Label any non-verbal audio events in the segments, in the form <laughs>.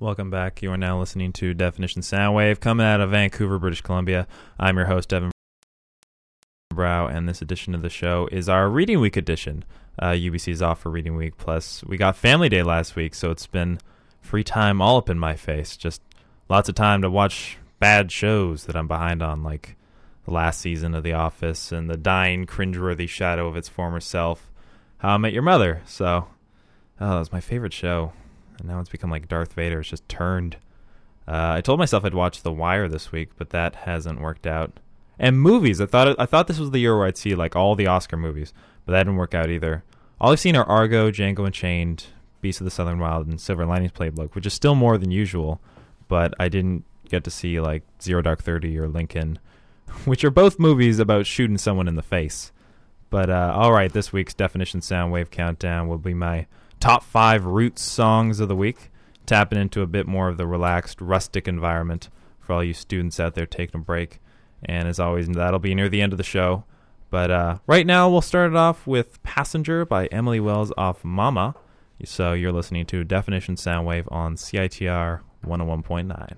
Welcome back. You are now listening to Definition Soundwave coming out of Vancouver, British Columbia. I'm your host, Evan Brow, and this edition of the show is our Reading Week edition. Uh, UBC is off for Reading Week, plus we got Family Day last week, so it's been free time all up in my face. Just lots of time to watch bad shows that I'm behind on, like the last season of The Office and the dying, cringeworthy shadow of its former self, How I Met Your Mother. So, oh, that was my favorite show and now it's become like Darth Vader. It's just turned. Uh, I told myself I'd watch The Wire this week, but that hasn't worked out. And movies, I thought I thought this was the year where I'd see like all the Oscar movies, but that didn't work out either. All I've seen are Argo, Django Unchained, Beast of the Southern Wild, and Silver Linings Playbook, which is still more than usual. But I didn't get to see like Zero Dark Thirty or Lincoln, <laughs> which are both movies about shooting someone in the face. But uh, all right, this week's definition soundwave countdown will be my top five roots songs of the week, tapping into a bit more of the relaxed, rustic environment for all you students out there taking a break. And as always, that'll be near the end of the show. But uh, right now, we'll start it off with Passenger by Emily Wells off Mama. So you're listening to Definition Soundwave on CITR 101.9.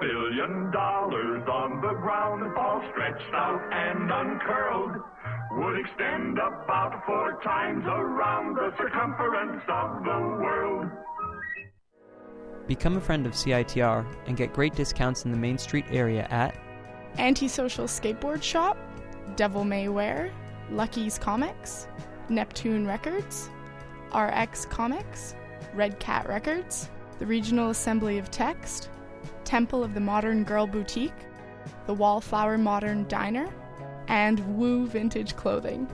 billion dollars on the ground, all stretched out and uncurled, would extend about four times around the circumference of the world. Become a friend of CITR and get great discounts in the Main Street area at Antisocial Skateboard Shop, Devil May Wear, Lucky's Comics, Neptune Records, RX Comics, Red Cat Records, the Regional Assembly of Text, Temple of the Modern Girl Boutique, the Wallflower Modern Diner, and Woo Vintage Clothing.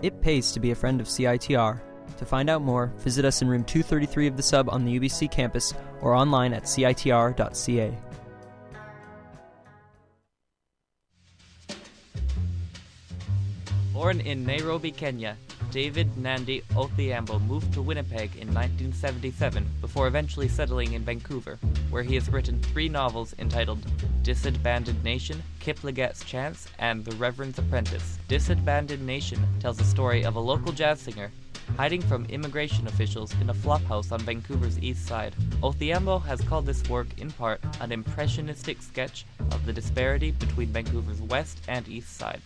It pays to be a friend of CITR. To find out more, visit us in room 233 of the sub on the UBC campus or online at citr.ca. Born in Nairobi, Kenya, David Nandi Odhiambo moved to Winnipeg in 1977 before eventually settling in Vancouver, where he has written three novels entitled Disbanded Nation, Kiplagat's Chance, and The Reverend's Apprentice. Disbanded Nation tells the story of a local jazz singer hiding from immigration officials in a flophouse on Vancouver's east side. Odhiambo has called this work, in part, an impressionistic sketch of the disparity between Vancouver's west and east side.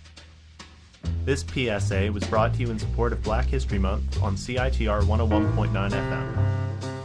This PSA was brought to you in support of Black History Month on CITR 101.9 FM.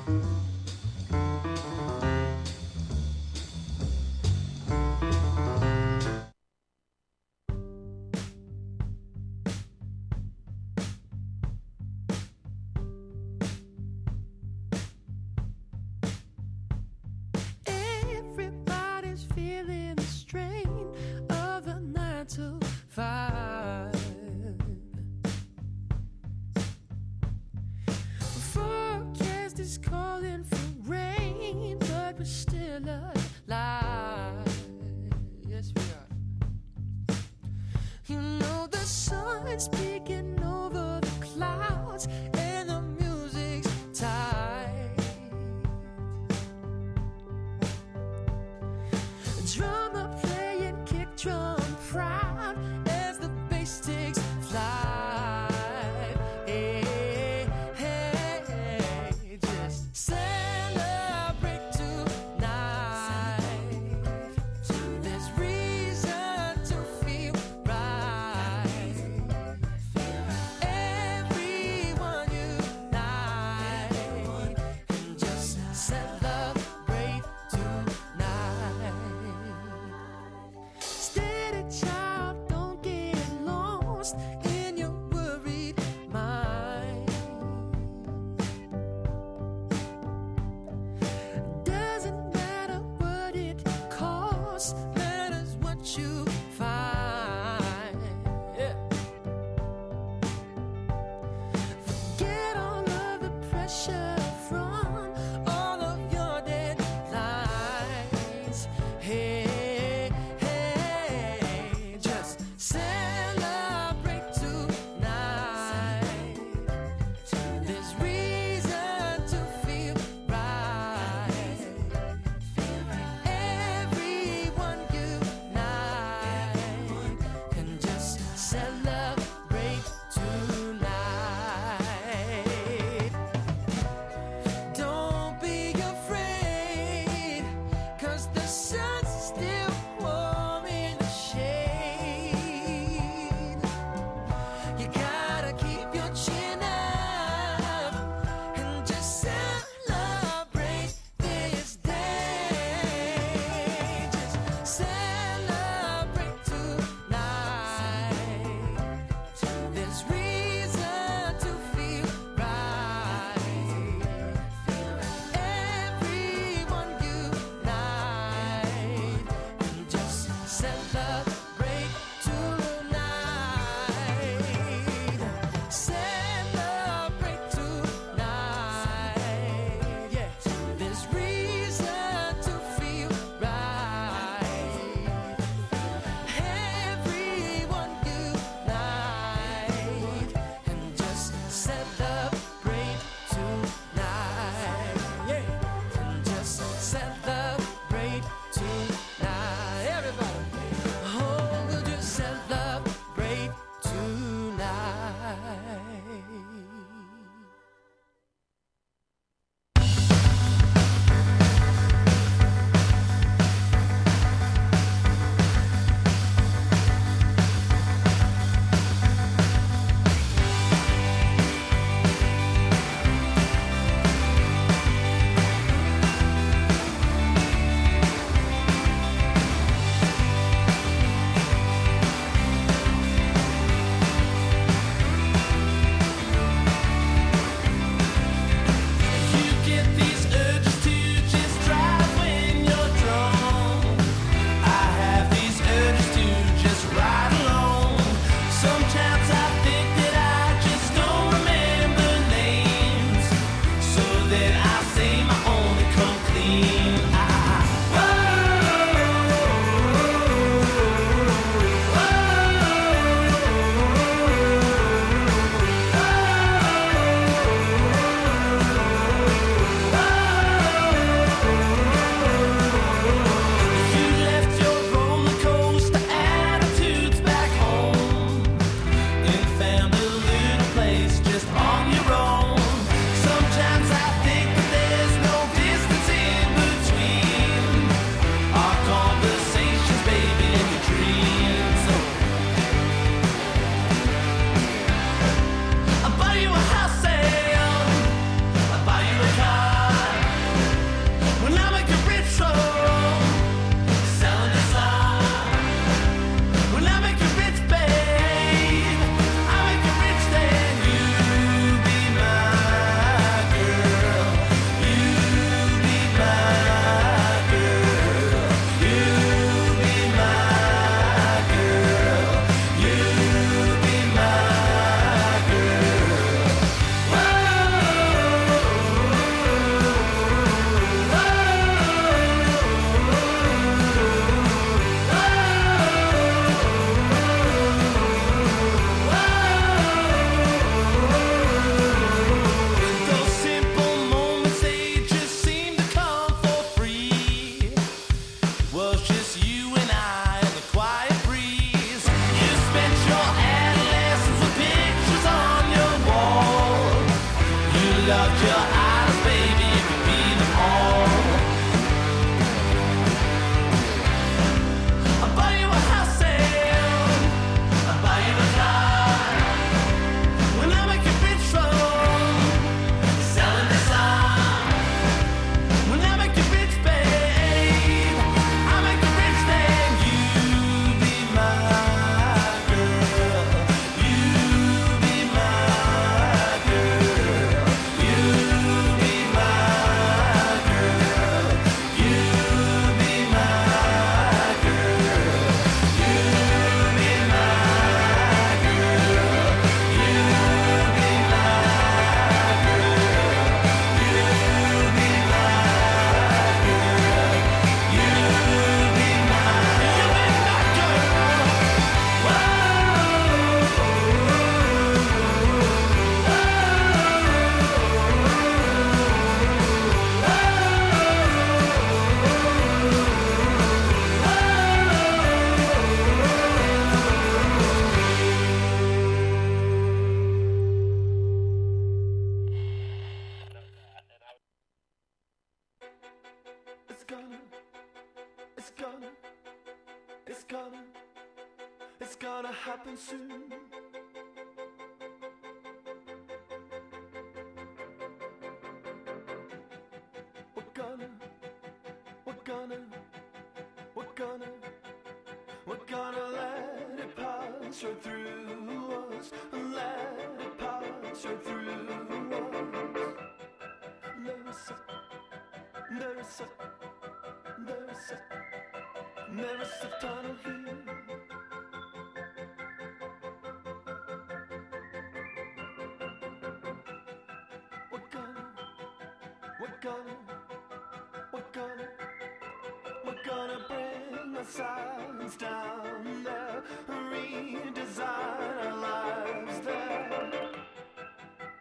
Signs down there, redesign our lives there.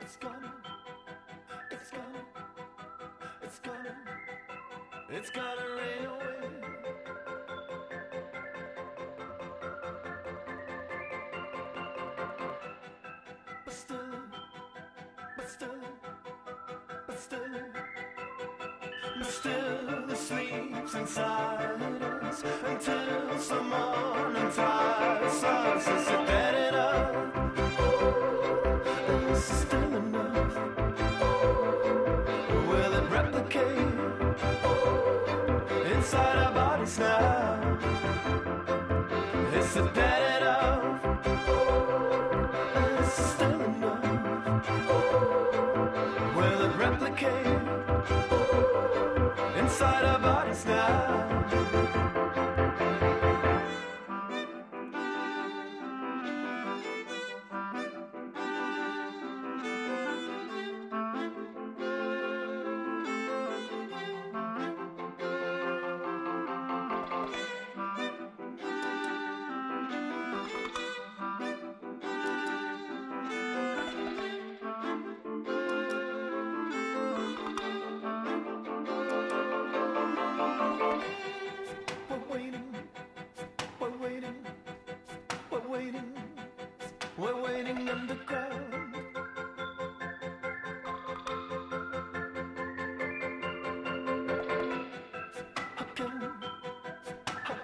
It's gonna, it's gonna. It's gonna, it's gonna rain away. But still, but still, but still, but still, sleeps inside us until someone unties us. Is it bad enough? Is it still enough? Will it replicate inside our bodies now? Is it bad now? We're waiting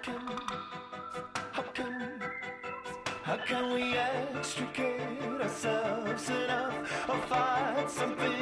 can, how can, how can we extricate ourselves enough or find something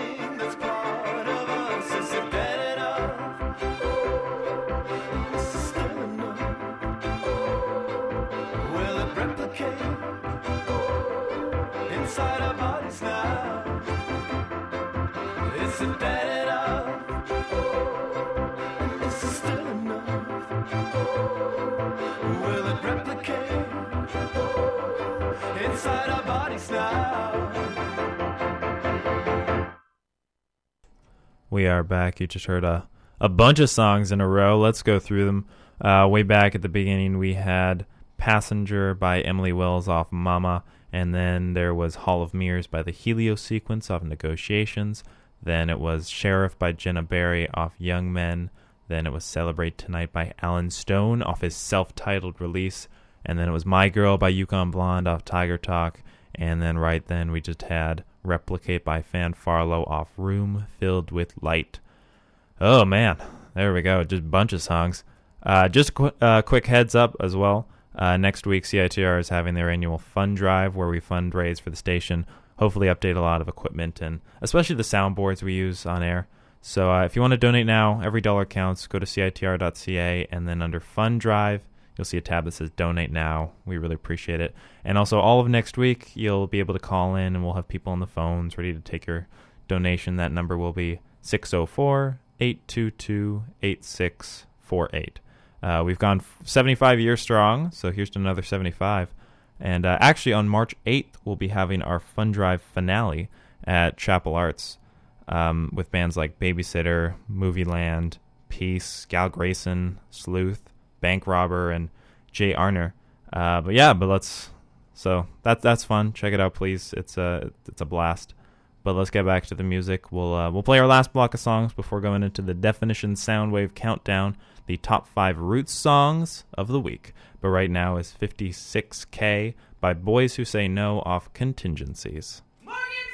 We are back. You just heard a, a bunch of songs in a row. Let's go through them. Uh, way back at the beginning, we had Passenger by Emily Wells off Mama, and then there was Hall of Mirrors by the Helio Sequence off Negotiations. Then it was Sheriff by Jennah Barry off Young Men. Then it was Celebrate Tonight by Allen Stone off his self titled release. And then it was My Girl by Yukon Blonde off Tiger Talk. And then right then we just had Replicate by Fanfarlo off Room Filled with Light. Oh man, there we go. Just a bunch of songs. Uh, just qu- uh, quick heads up as well. Uh, next week, CITR is having their annual fund drive where we fundraise for the station. Hopefully, update a lot of equipment and especially the soundboards we use on air. So, uh, if you want to donate now, every dollar counts. Go to CITR.ca and then under fund drive, you'll see a tab that says donate now. We really appreciate it. And also, all of next week, you'll be able to call in and we'll have people on the phones ready to take your donation. That number will be 604 822 8648. Uh, we've gone 75 years strong, so here's to another 75. And uh, actually, on March 8th, we'll be having our Fun Drive finale at Chapel Arts um, with bands like Babysitter, Movie Land, Peace, Gal Grayson, Sleuth, Bank Robber, and Jay Arner. Uh, but yeah, but let's. So that's that's fun. Check it out, please. It's a it's a blast. But let's get back to the music. We'll uh, we'll play our last block of songs before going into the definition soundwave countdown, the top five roots songs of the week. But right now is 56K by Boys Who Say No off Contingencies. I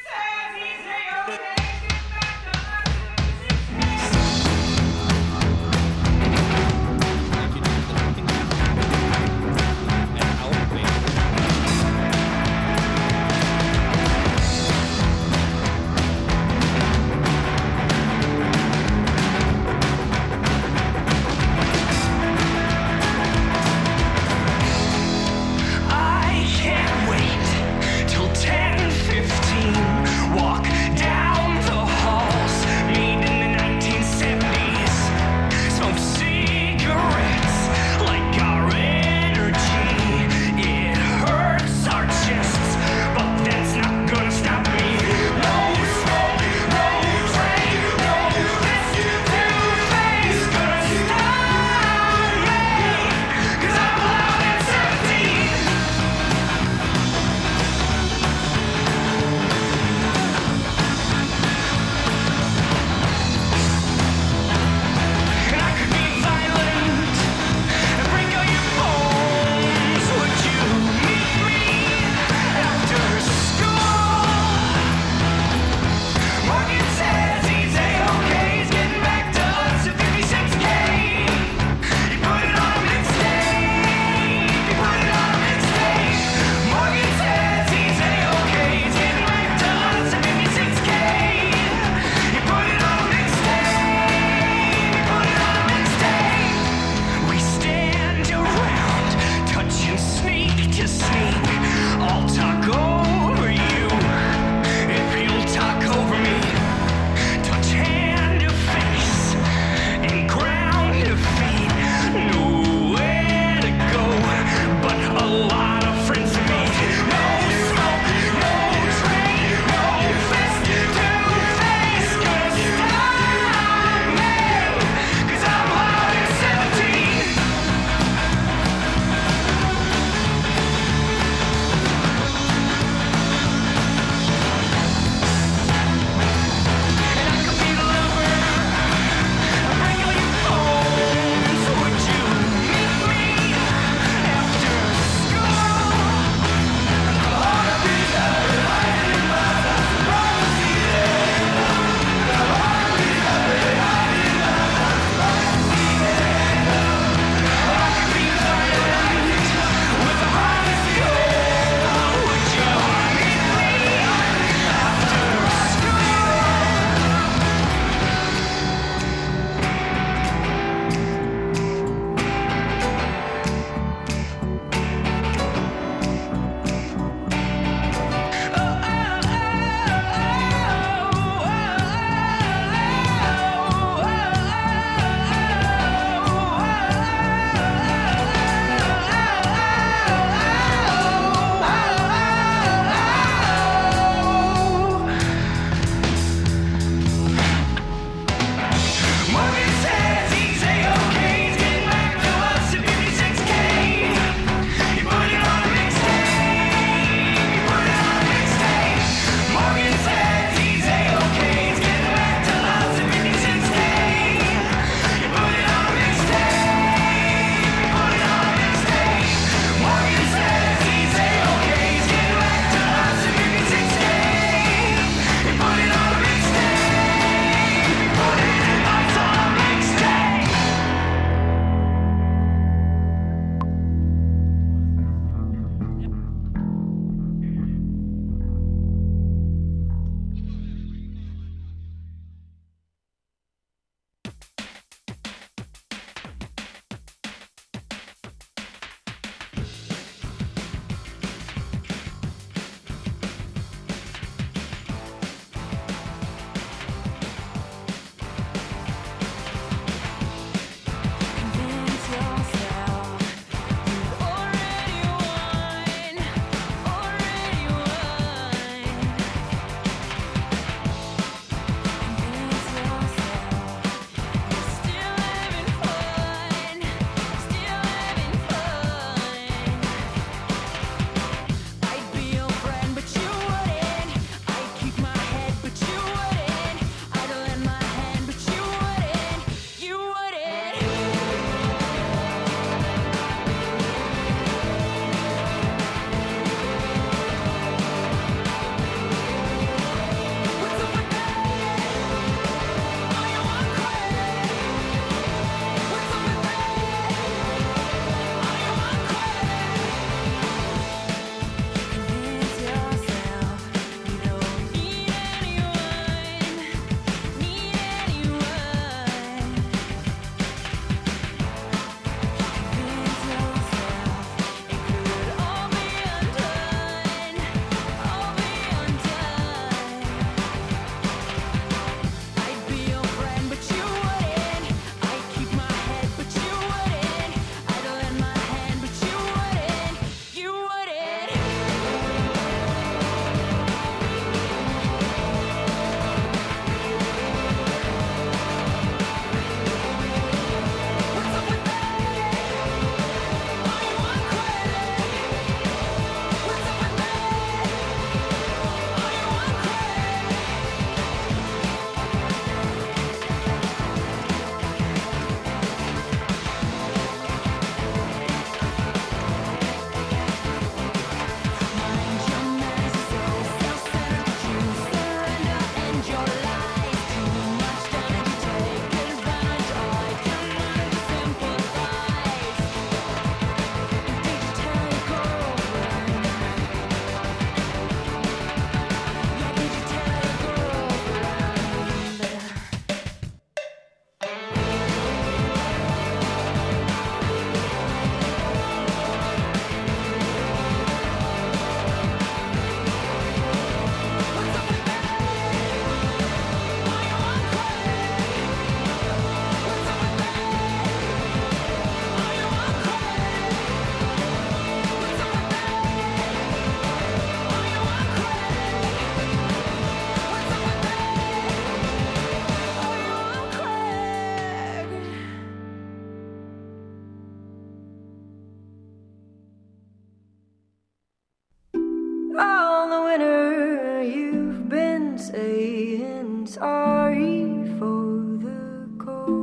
sorry for the cold,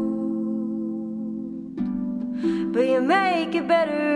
but you make it better.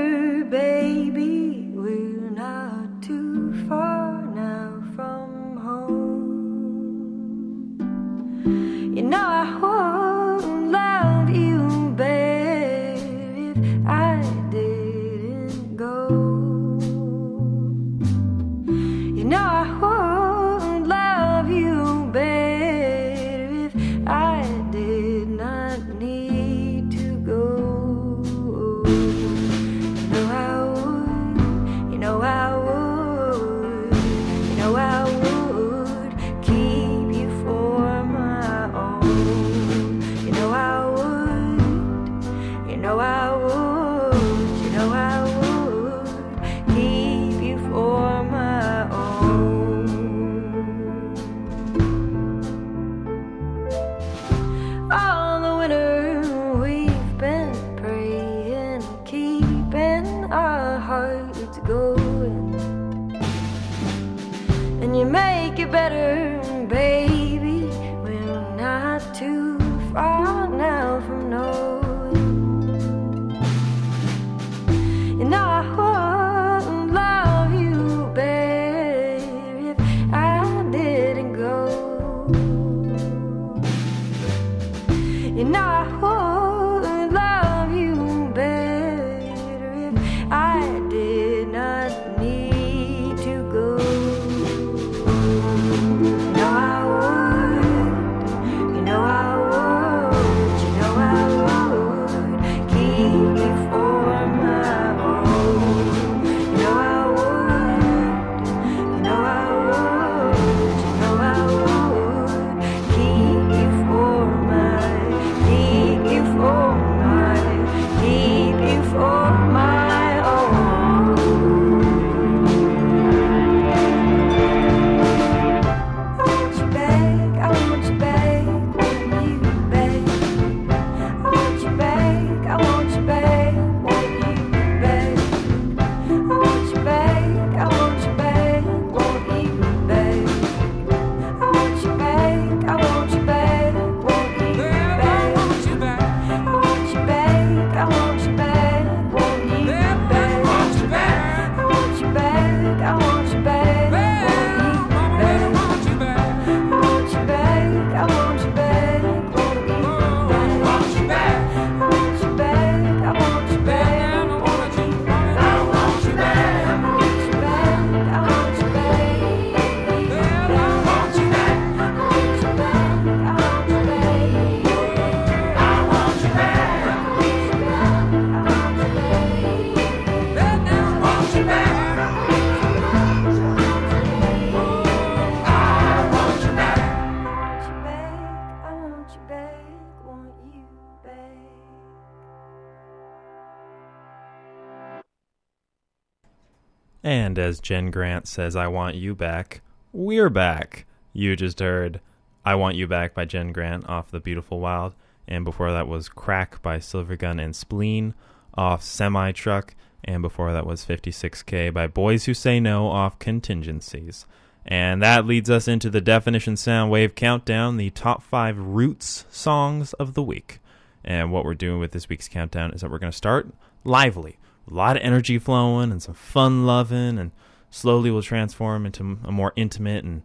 And as Jenn Grant says, I want you back, we're back. You just heard I Want You Back by Jenn Grant off The Beautiful Wild. And before that was Crack by Silvergun and Spleen off Semi Truck. And before that was 56K by Boys Who Say No off Contingencies. And that leads us into the Definition Soundwave Countdown, the top five Roots songs of the week. And what we're doing with this week's countdown is that we're going to start lively a lot of energy flowing and some fun loving, and slowly will transform into a more intimate and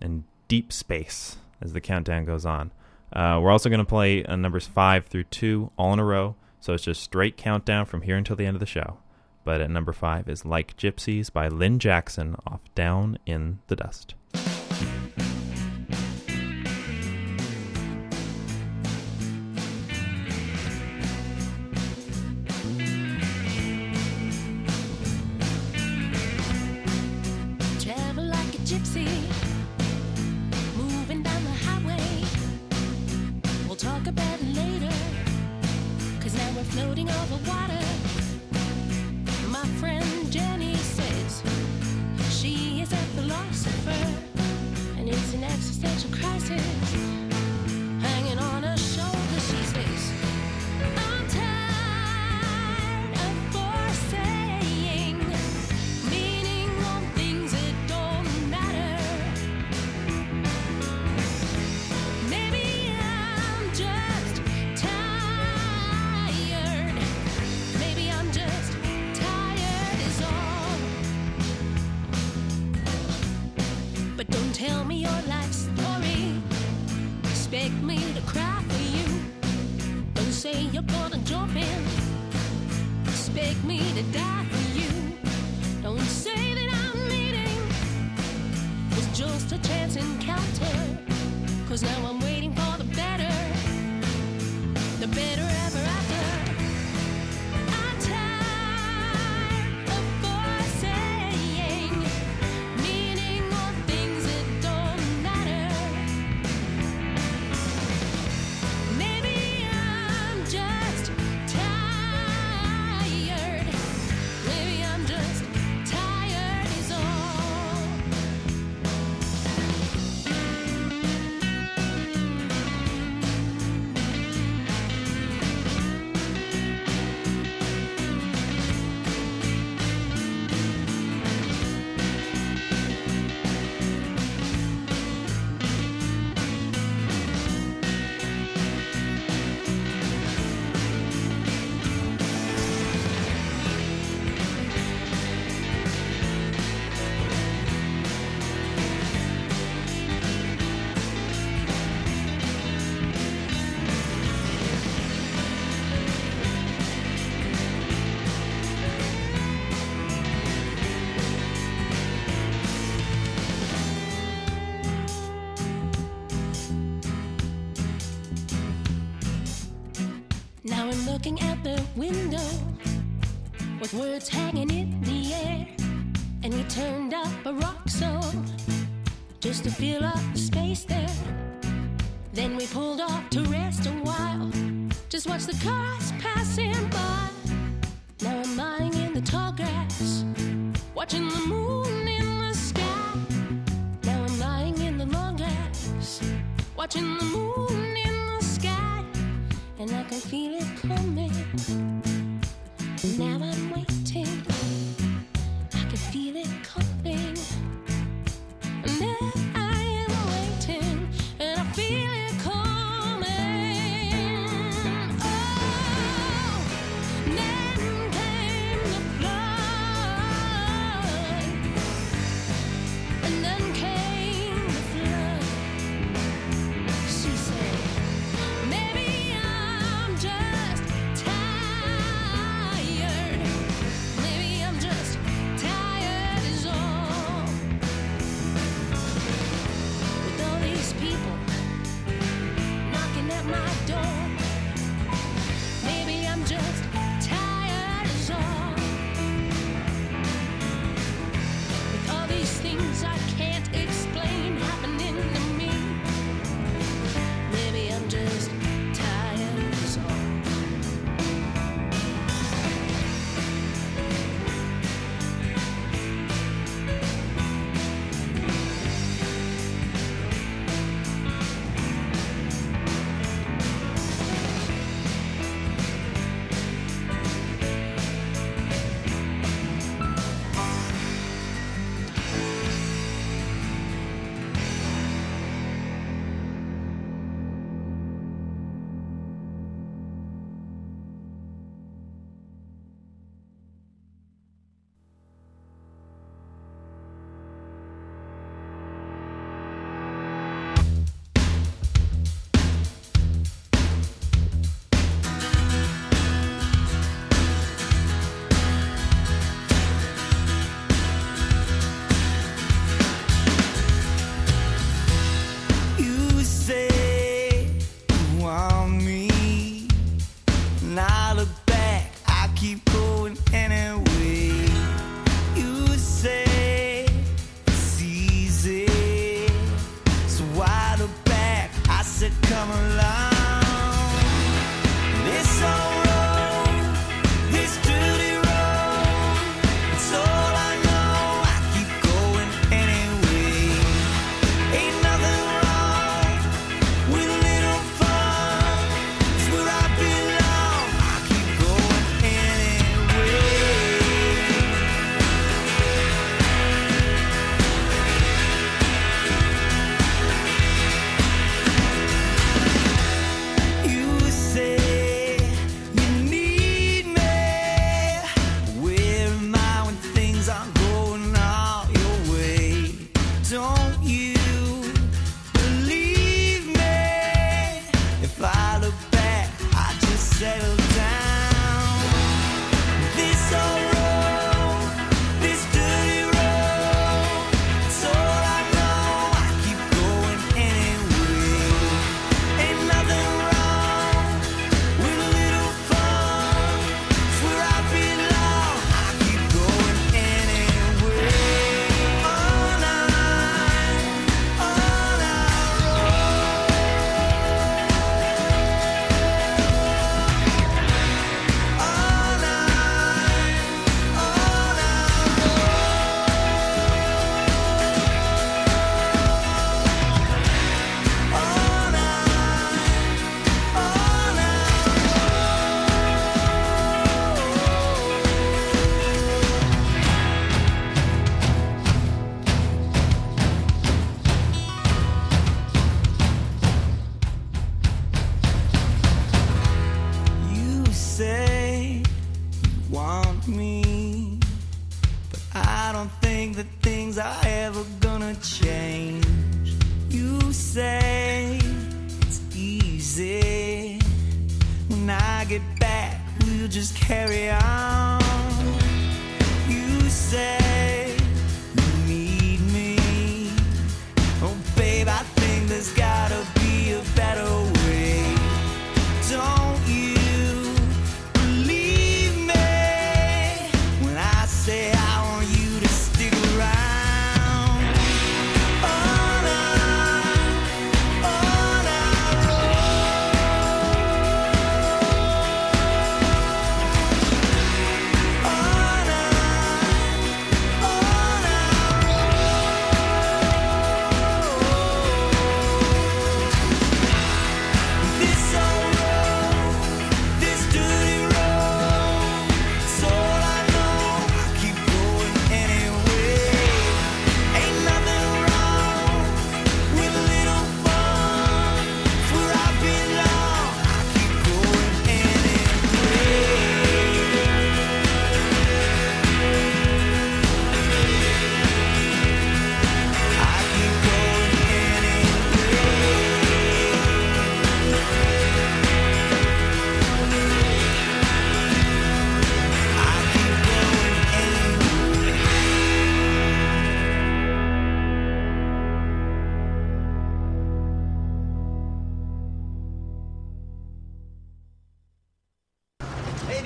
and deep space as the countdown goes on. Uh, we're also going to play uh, numbers five through two all in a row, so it's just straight countdown from here until the end of the show. But at number five is Like Gypsies by Lynn Jackson off Down in the Dust. The better ever after.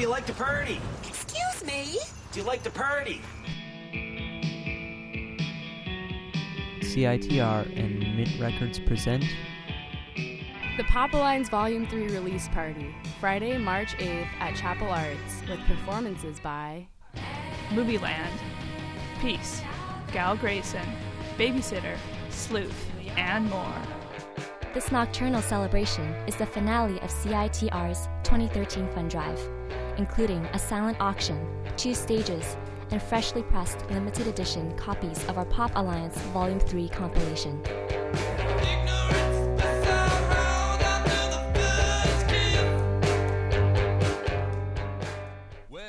You like to party? Excuse me? Do you like to party? CITR and Mint Records present The Pop Alliance Volume 3 release party, Friday, March 8th at Chapel Arts, with performances by Movie Land, Peace, Gal Grayson, Babysitter, Sleuth, and more. This nocturnal celebration is the finale of CITR's 2013 Fund Drive, including a silent auction, two stages, and freshly pressed limited edition copies of our Pop Alliance Volume 3 compilation.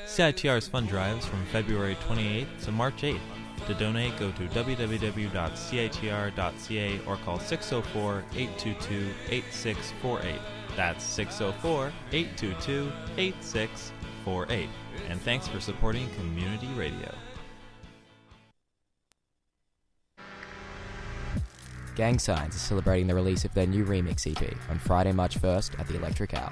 CITR's fund drives from February 28th to March 8th. To donate, go to www.citr.ca or call 604 822 8648. That's 604 822 8648. And thanks for supporting community radio. Gang Signs is celebrating the release of their new remix EP on Friday, March 1st at the Electric Owl.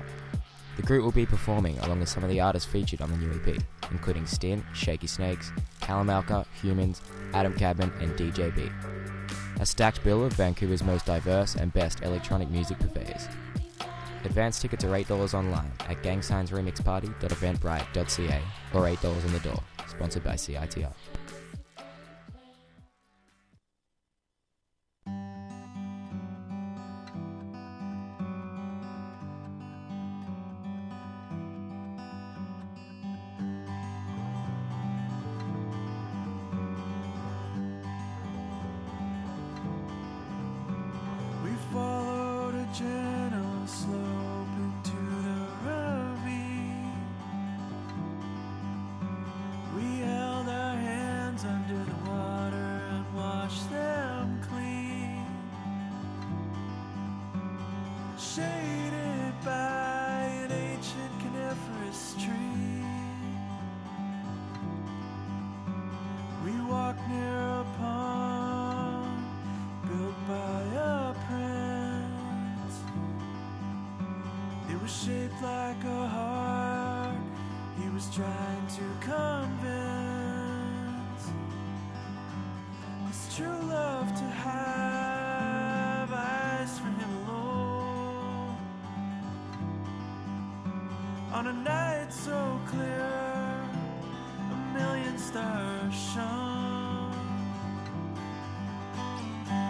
The group will be performing along with some of the artists featured on the new EP, including Stint, Shaky Snakes, Calamalka, Humans, Adam Cadman, and DJ B. A stacked bill of Vancouver's most diverse and best electronic music purveyors. Advance tickets are $8 online at gangsignsremixparty.eventbrite.ca or $8 on the door, sponsored by CITR. True love to have eyes for him alone. On a night so clear, a million stars shone.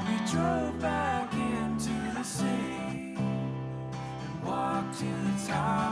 We drove back into the sea and walked to the top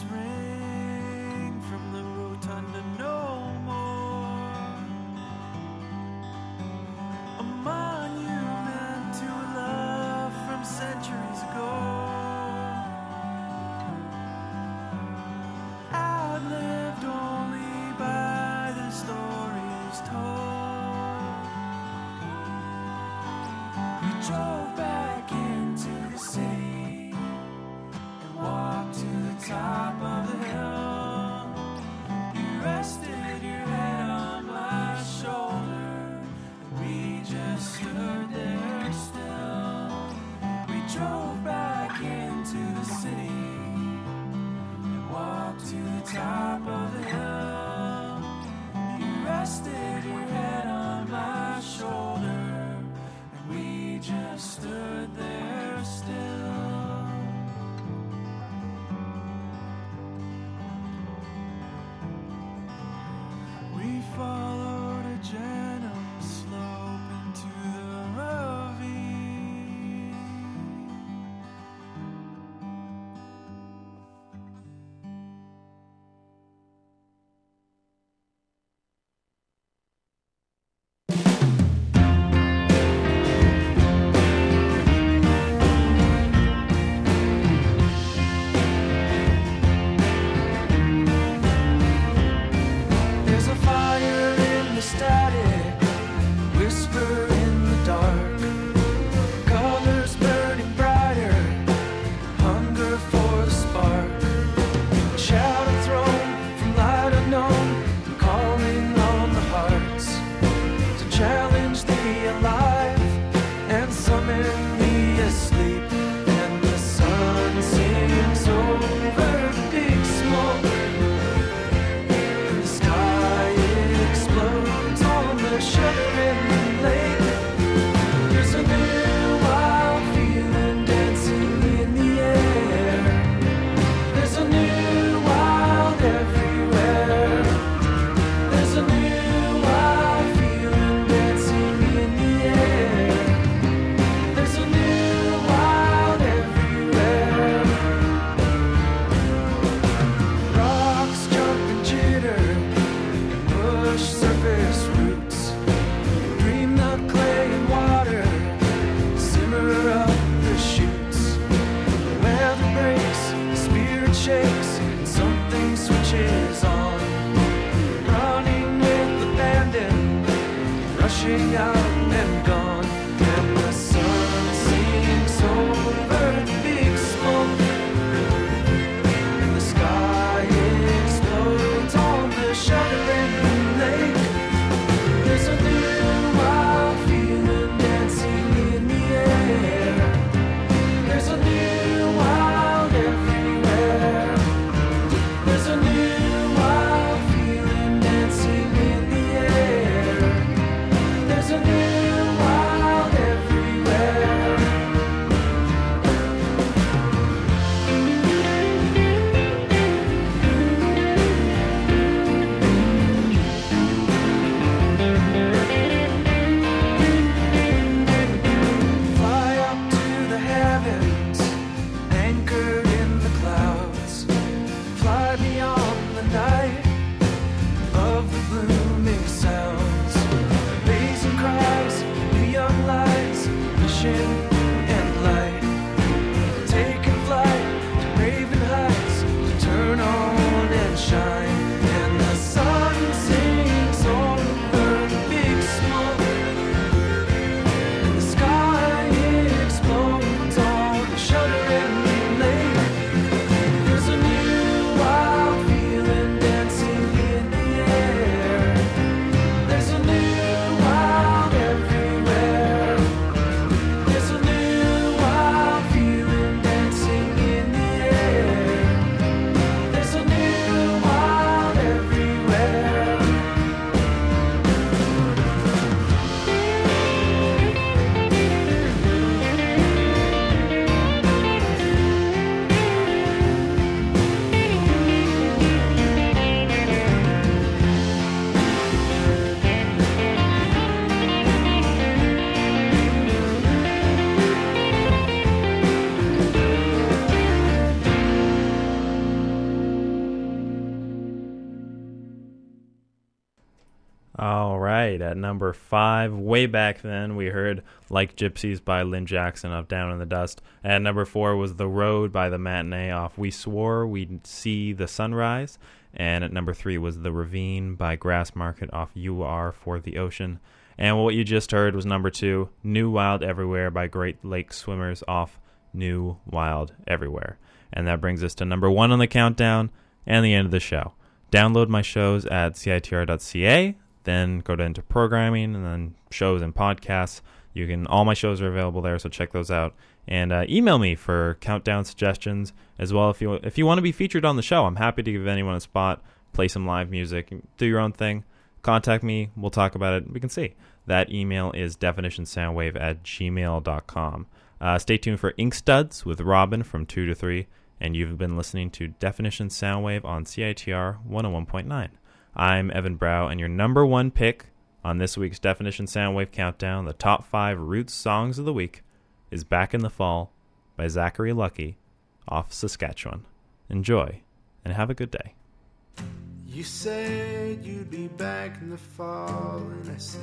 bells ring from the rotunda no more. A monument to a love from centuries ago. Outlived only by the stories told. We drove back. control. At number five, way back then, we heard Like Gypsies by Lynn Jackson of Down in the Dust. At number four was The Road by The Matinee off We Swore We'd See the Sunrise. And at number three was The Ravine by Grassmarket off You Are for the Ocean. And what you just heard was number two, New Wild Everywhere by Great Lake Swimmers off New Wild Everywhere. And that brings us to number one on the countdown and the end of the show. Download my shows at citr.ca, then go to into programming and then shows and podcasts. You can all my shows are available there, so check those out. And uh, email me for countdown suggestions as well. If you if you want to be featured on the show, I'm happy to give anyone a spot, play some live music, do your own thing. Contact me. We'll talk about it. We can see. That email is definitionsoundwave at gmail.com. Uh, stay tuned for Ink Studs with Robin from 2 to 3 and you've been listening to Definition Soundwave on CITR 101.9. I'm Evan Brow, and your number one pick on this week's Definition Soundwave Countdown, the top five Roots songs of the week, is Back in the Fall by Zachary Lucky off Saskatchewan. Enjoy, and have a good day. You said you'd be back in the fall, and I said,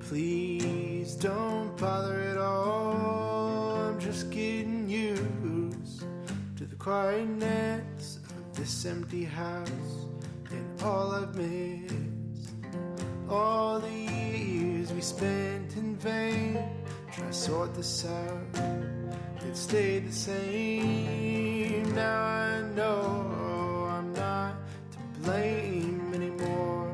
please don't bother at all. I'm just getting used to the quietness of this empty house all I've missed. All the years we spent in vain, try to sort this out. It stayed the same. Now I know I'm not to blame anymore.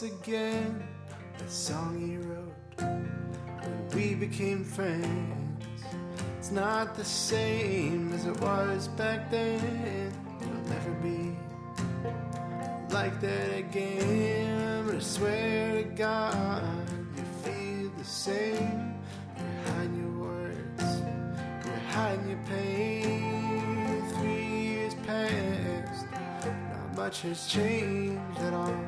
Once again. The song he wrote when we became friends. It's not the same as it was back then. It'll never be like that again. But I swear to God, you feel the same. Behind your words, behind your pain. Three years past, not much has changed at all